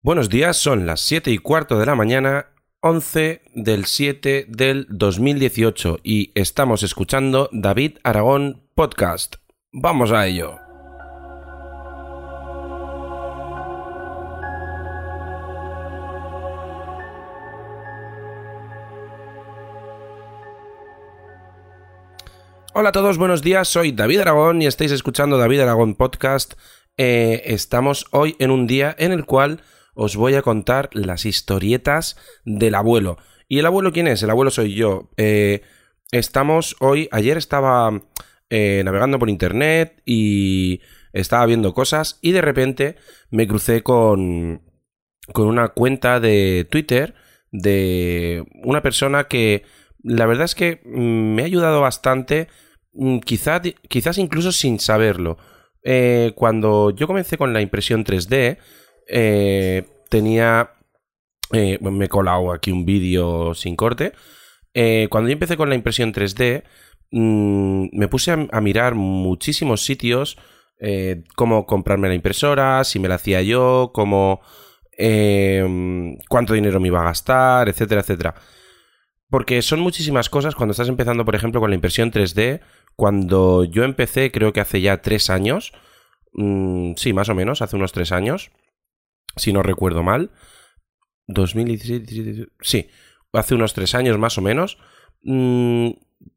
Buenos días, son las 7 y cuarto de la mañana, 11 del 7 del 2018 y estamos escuchando David Aragón Podcast. Vamos a ello. Hola a todos, buenos días, soy David Aragón y estáis escuchando David Aragón Podcast. Eh, estamos hoy en un día en el cual os voy a contar las historietas del abuelo. ¿Y el abuelo quién es? El abuelo soy yo. Eh, estamos hoy, ayer estaba eh, navegando por internet y estaba viendo cosas y de repente me crucé con, con una cuenta de Twitter de una persona que la verdad es que me ha ayudado bastante, mm, quizás, quizás incluso sin saberlo. Eh, cuando yo comencé con la impresión 3D, eh, tenía... Eh, me he colado aquí un vídeo sin corte. Eh, cuando yo empecé con la impresión 3D, mm, me puse a, mirar muchísimos sitios, cómo comprarme la impresora, si me la hacía yo, cómo... cuánto dinero me iba a gastar, etcétera, etcétera. Porque son muchísimas cosas cuando estás empezando, por ejemplo, con la impresión 3D. Cuando yo empecé, creo que hace ya tres años, mm, sí, más o menos, hace unos tres años, si no recuerdo mal. 2017, sí, hace unos tres años más o menos. Mm,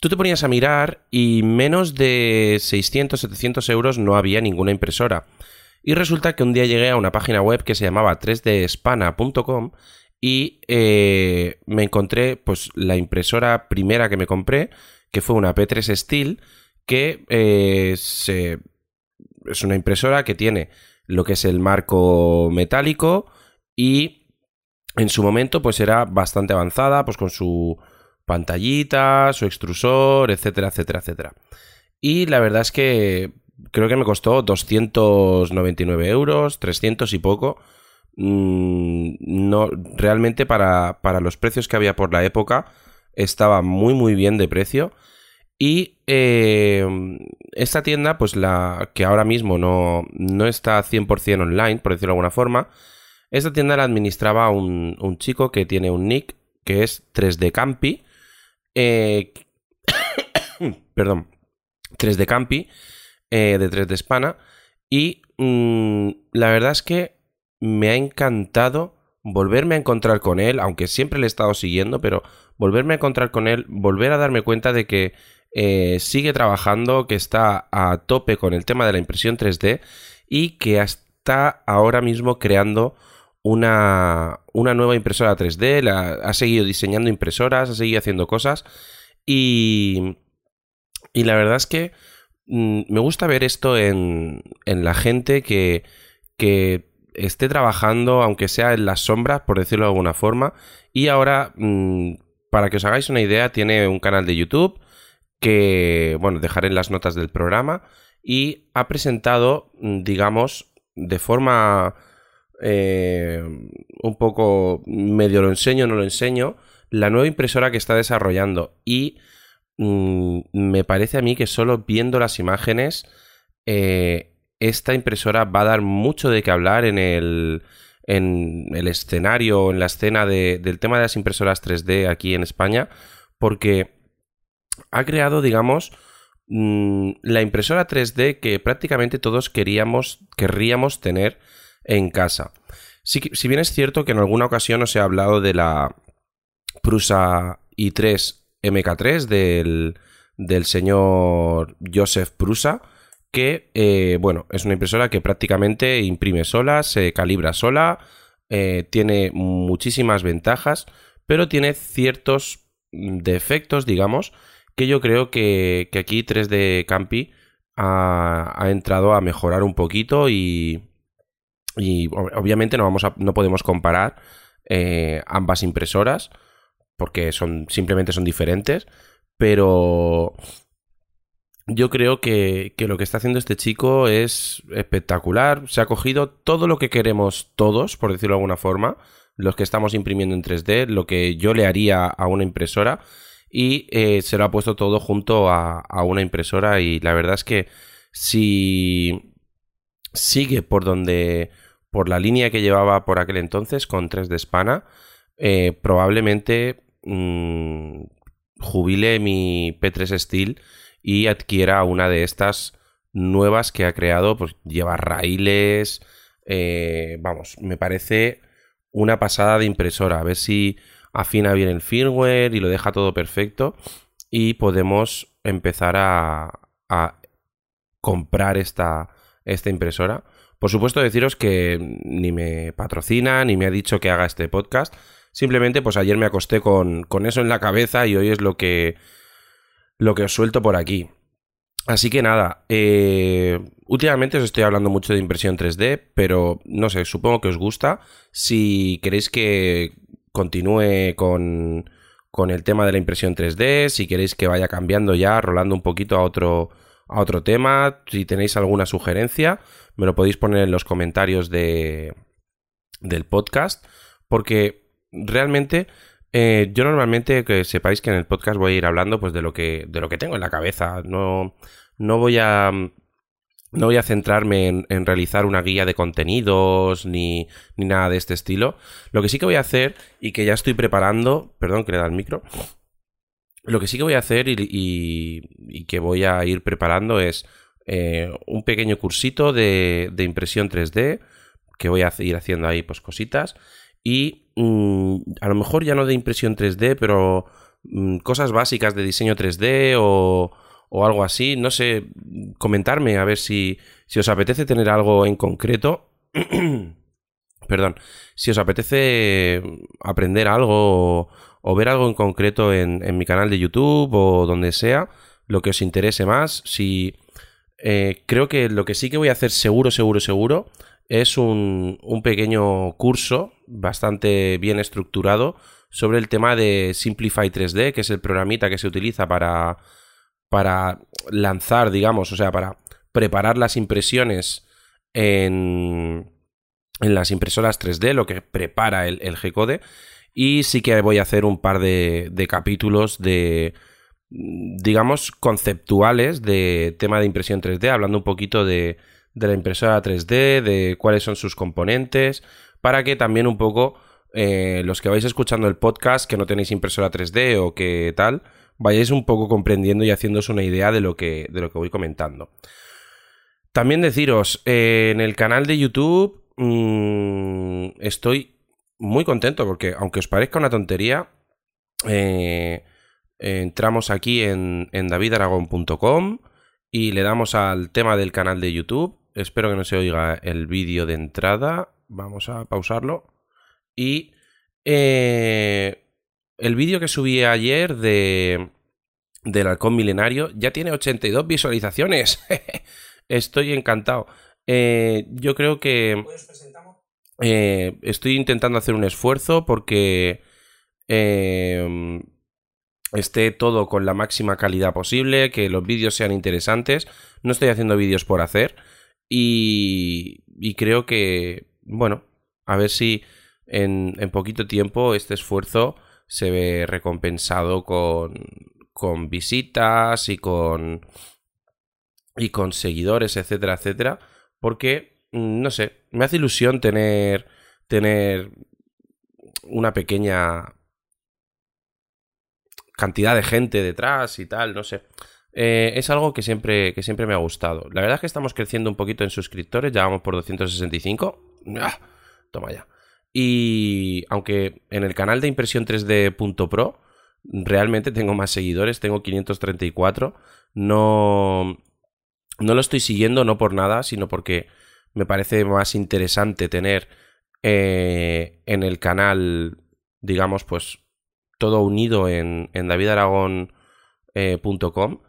tú te ponías a mirar y menos de 600, 700 euros no había ninguna impresora. Y resulta que un día llegué a una página web que se llamaba 3dspana.com y eh, me encontré pues la impresora primera que me compré, que fue una P3 Steel, que eh, es una impresora que tiene lo que es el marco metálico y en su momento pues era bastante avanzada, pues con su pantallita, su extrusor, etcétera, etcétera, etcétera. Y la verdad es que creo que me costó 299 euros, 300 y poco. Mm, no, realmente para, para los precios que había por la época estaba muy muy bien de precio. Y eh, esta tienda, pues la que ahora mismo no, no está 100% online, por decirlo de alguna forma, esta tienda la administraba un, un chico que tiene un nick que es 3D Campi. Eh, perdón, 3D Campi eh, de 3D Spana. Y mm, la verdad es que me ha encantado volverme a encontrar con él, aunque siempre le he estado siguiendo, pero volverme a encontrar con él, volver a darme cuenta de que eh, sigue trabajando, que está a tope con el tema de la impresión 3D y que está ahora mismo creando una, una nueva impresora 3D, ha seguido diseñando impresoras, ha seguido haciendo cosas y, y la verdad es que mm, me gusta ver esto en, en la gente que, que esté trabajando, aunque sea en las sombras, por decirlo de alguna forma. Y ahora, mm, para que os hagáis una idea, tiene un canal de YouTube que, bueno, dejaré en las notas del programa y ha presentado, mm, digamos, de forma eh, un poco medio lo enseño, no lo enseño, la nueva impresora que está desarrollando. Y mm, me parece a mí que solo viendo las imágenes eh, esta impresora va a dar mucho de qué hablar en el, en el escenario, en la escena del tema de las impresoras 3D aquí en España, porque ha creado, digamos, mm, la impresora 3D que prácticamente todos queríamos, querríamos tener en casa. Si, bien es cierto que en alguna ocasión os he hablado de la Prusa i3 MK3 del, del señor Joseph Prusa, que, eh, bueno, es una impresora que prácticamente imprime sola, se calibra sola, eh, tiene muchísimas ventajas, pero tiene ciertos defectos, digamos, que yo creo que, aquí 3D Campi ha, entrado a mejorar un poquito y, y obviamente no, vamos a, no podemos comparar eh, ambas impresoras porque son simplemente son diferentes, pero yo creo que, que, lo que está haciendo este chico es espectacular. Se ha cogido todo lo que queremos todos, por decirlo de alguna forma, los que estamos imprimiendo en 3D, lo que yo le haría a una impresora y eh, se lo ha puesto todo junto a, una impresora y la verdad es que si sigue por donde por la línea que llevaba por aquel entonces con 3D Spana, eh, probablemente mm, jubile mi P3 Steel y adquiera una de estas nuevas que ha creado, pues lleva raíles, eh, vamos, me parece una pasada de impresora, a ver si afina bien el firmware y lo deja todo perfecto y podemos empezar a, comprar esta, esta impresora. Por supuesto, deciros que ni me patrocina, ni me ha dicho que haga este podcast. Simplemente, pues ayer me acosté con, con eso en la cabeza y hoy es lo que, lo que os suelto por aquí. Así que nada, eh, últimamente os estoy hablando mucho de impresión 3D, pero no sé, supongo que os gusta. Si queréis que continúe con, con el tema de la impresión 3D, si queréis que vaya cambiando ya, rolando un poquito a otro, a otro tema, si tenéis alguna sugerencia, me lo podéis poner en los comentarios de, del podcast, porque realmente eh, yo normalmente, que sepáis que en el podcast voy a ir hablando pues de lo que, de lo que tengo en la cabeza. No, no voy a. No voy a centrarme en, realizar una guía de contenidos ni, ni, nada de este estilo. Lo que sí que voy a hacer y que ya estoy preparando. Perdón que le da el micro. Lo que sí que voy a hacer y, que voy a ir preparando es eh, un pequeño cursito de, de impresión 3D. Que voy a ir haciendo ahí pues cositas y mm, a lo mejor ya no de impresión 3D, pero mm, cosas básicas de diseño 3D o, o, algo así. No sé, comentarme a ver si, si os apetece tener algo en concreto. Perdón, si os apetece aprender algo o, ver algo en concreto en, mi canal de YouTube o donde sea, lo que os interese más. Si eh, creo que lo que sí que voy a hacer seguro, seguro, seguro es un, un pequeño curso bastante bien estructurado sobre el tema de Simplify 3D, que es el programita que se utiliza para, para lanzar, digamos, o sea, para preparar las impresiones en, en las impresoras 3D, lo que prepara el, el G-Code. Y sí que voy a hacer un par de, de capítulos de, digamos, conceptuales de tema de impresión 3D, hablando un poquito de, de la impresora 3D, de cuáles son sus componentes, para que también un poco eh, los que vais escuchando el podcast, que no tenéis impresora 3D o que tal, vayáis un poco comprendiendo y haciéndoos una idea de lo que, de lo que voy comentando. También deciros, eh, en el canal de YouTube mmm, estoy muy contento porque, aunque os parezca una tontería, eh, entramos aquí en, en davidaragón.com y le damos al tema del canal de YouTube Espero que no se oiga el vídeo de entrada. Vamos a pausarlo. Y eh, el vídeo que subí ayer de del halcón milenario ya tiene 82 visualizaciones. Estoy encantado. Eh, yo creo que eh, estoy intentando hacer un esfuerzo porque esté todo con la máxima calidad posible, que los vídeos sean interesantes. No estoy haciendo vídeos por hacer. Y, y creo que, bueno, a ver si en, en, poquito tiempo este esfuerzo se ve recompensado con, con visitas y con, y con seguidores, etcétera, etcétera. Porque, mm, no sé, me hace ilusión tener, tener una pequeña cantidad de gente detrás y tal, no sé. Eh, es algo que siempre, que siempre me ha gustado. La verdad es que estamos creciendo un poquito en suscriptores, ya vamos por 265. ¡Ah! Toma ya. Y aunque en el canal de impresión 3D.pro realmente tengo más seguidores, tengo 534, no, no lo estoy siguiendo no por nada, sino porque me parece más interesante tener eh, en el canal, digamos, pues todo unido en, en davidaragón.com.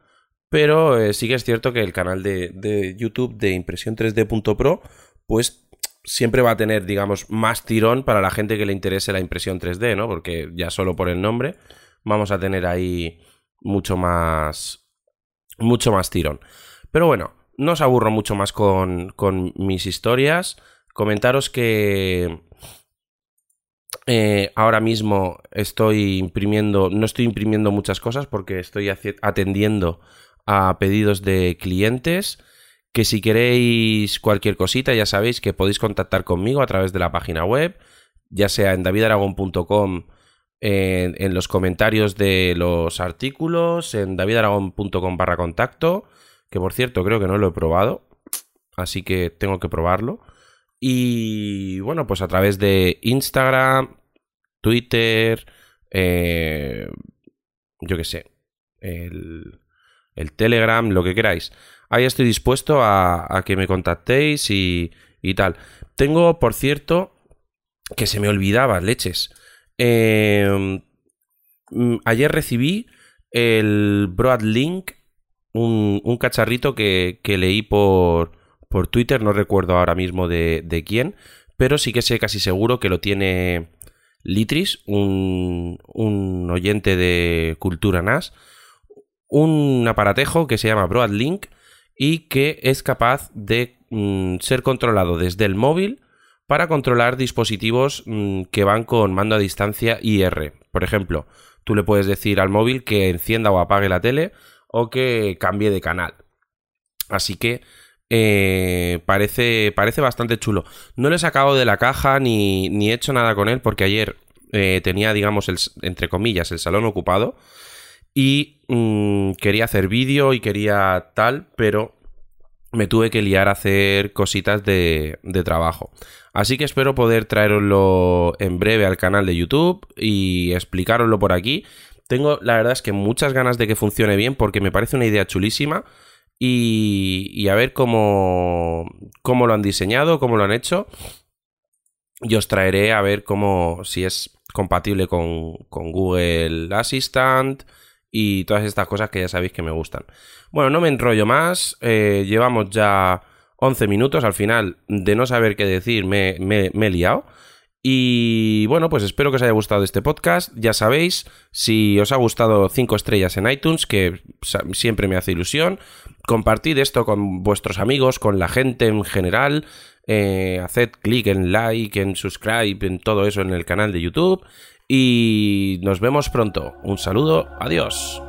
Pero eh, sí que es cierto que el canal de, YouTube de impresión 3D.pro, pues siempre va a tener, digamos, más tirón para la gente que le interese la impresión 3D, ¿no? Porque ya solo por el nombre vamos a tener ahí mucho más. mucho más tirón. Pero bueno, no os aburro mucho más con, con mis historias. Comentaros que. Eh, ahora mismo estoy imprimiendo, no estoy imprimiendo muchas cosas porque estoy atendiendo a pedidos de clientes Que si queréis cualquier cosita, ya sabéis que podéis contactar conmigo a través de la página web, ya sea en davidaragon.com, en, los comentarios de los artículos, en davidaragon.com barra contacto, que por cierto creo que no lo he probado, así que tengo que probarlo. Y bueno, pues a través de Instagram, Twitter, eh, yo qué sé, el Telegram, lo que queráis ahí estoy dispuesto a, que me contactéis y, tal. Tengo, por cierto, que se me olvidaba, leches. Em, mm, ayer recibí el Broadlink, un, cacharrito que, leí por, por, Twitter, no recuerdo ahora mismo de, quién, pero sí que sé casi seguro que lo tiene Litris, un, un oyente de Cultura NAS, un aparatejo que se llama Broadlink y que es capaz de mm, ser controlado desde el móvil para controlar dispositivos mm, que van con mando a distancia IR. Por ejemplo, tú le puedes decir al móvil que encienda o apague la tele o que cambie de canal. Así que eh, parece, parece bastante chulo. No lo he sacado de la caja ni, ni he hecho nada con él porque ayer eh, tenía, digamos, entre comillas, el salón ocupado y mm, quería hacer vídeo y quería tal, pero me tuve que liar a hacer cositas de, de trabajo. Así que espero poder traeroslo en breve al canal de YouTube y explicaroslo por aquí. Tengo, la verdad es que muchas ganas de que funcione bien porque me parece una idea chulísima. Y, y a ver cómo, cómo lo han diseñado, cómo lo han hecho. Y os traeré a ver cómo, si es compatible con, con Google Assistant, y todas estas cosas que ya sabéis que me gustan. Bueno, no me enrollo más, eh, llevamos ya 11 minutos, al final de no saber qué decir me, me, he liado. Y bueno, pues espero que os haya gustado este podcast. Ya sabéis, si os ha gustado 5 estrellas en iTunes, que siempre me hace ilusión, compartid esto con vuestros amigos, con la gente en general. Eh, haced clic en like, en subscribe, en todo eso en el canal de YouTube. Y nos vemos pronto. Un saludo, adiós.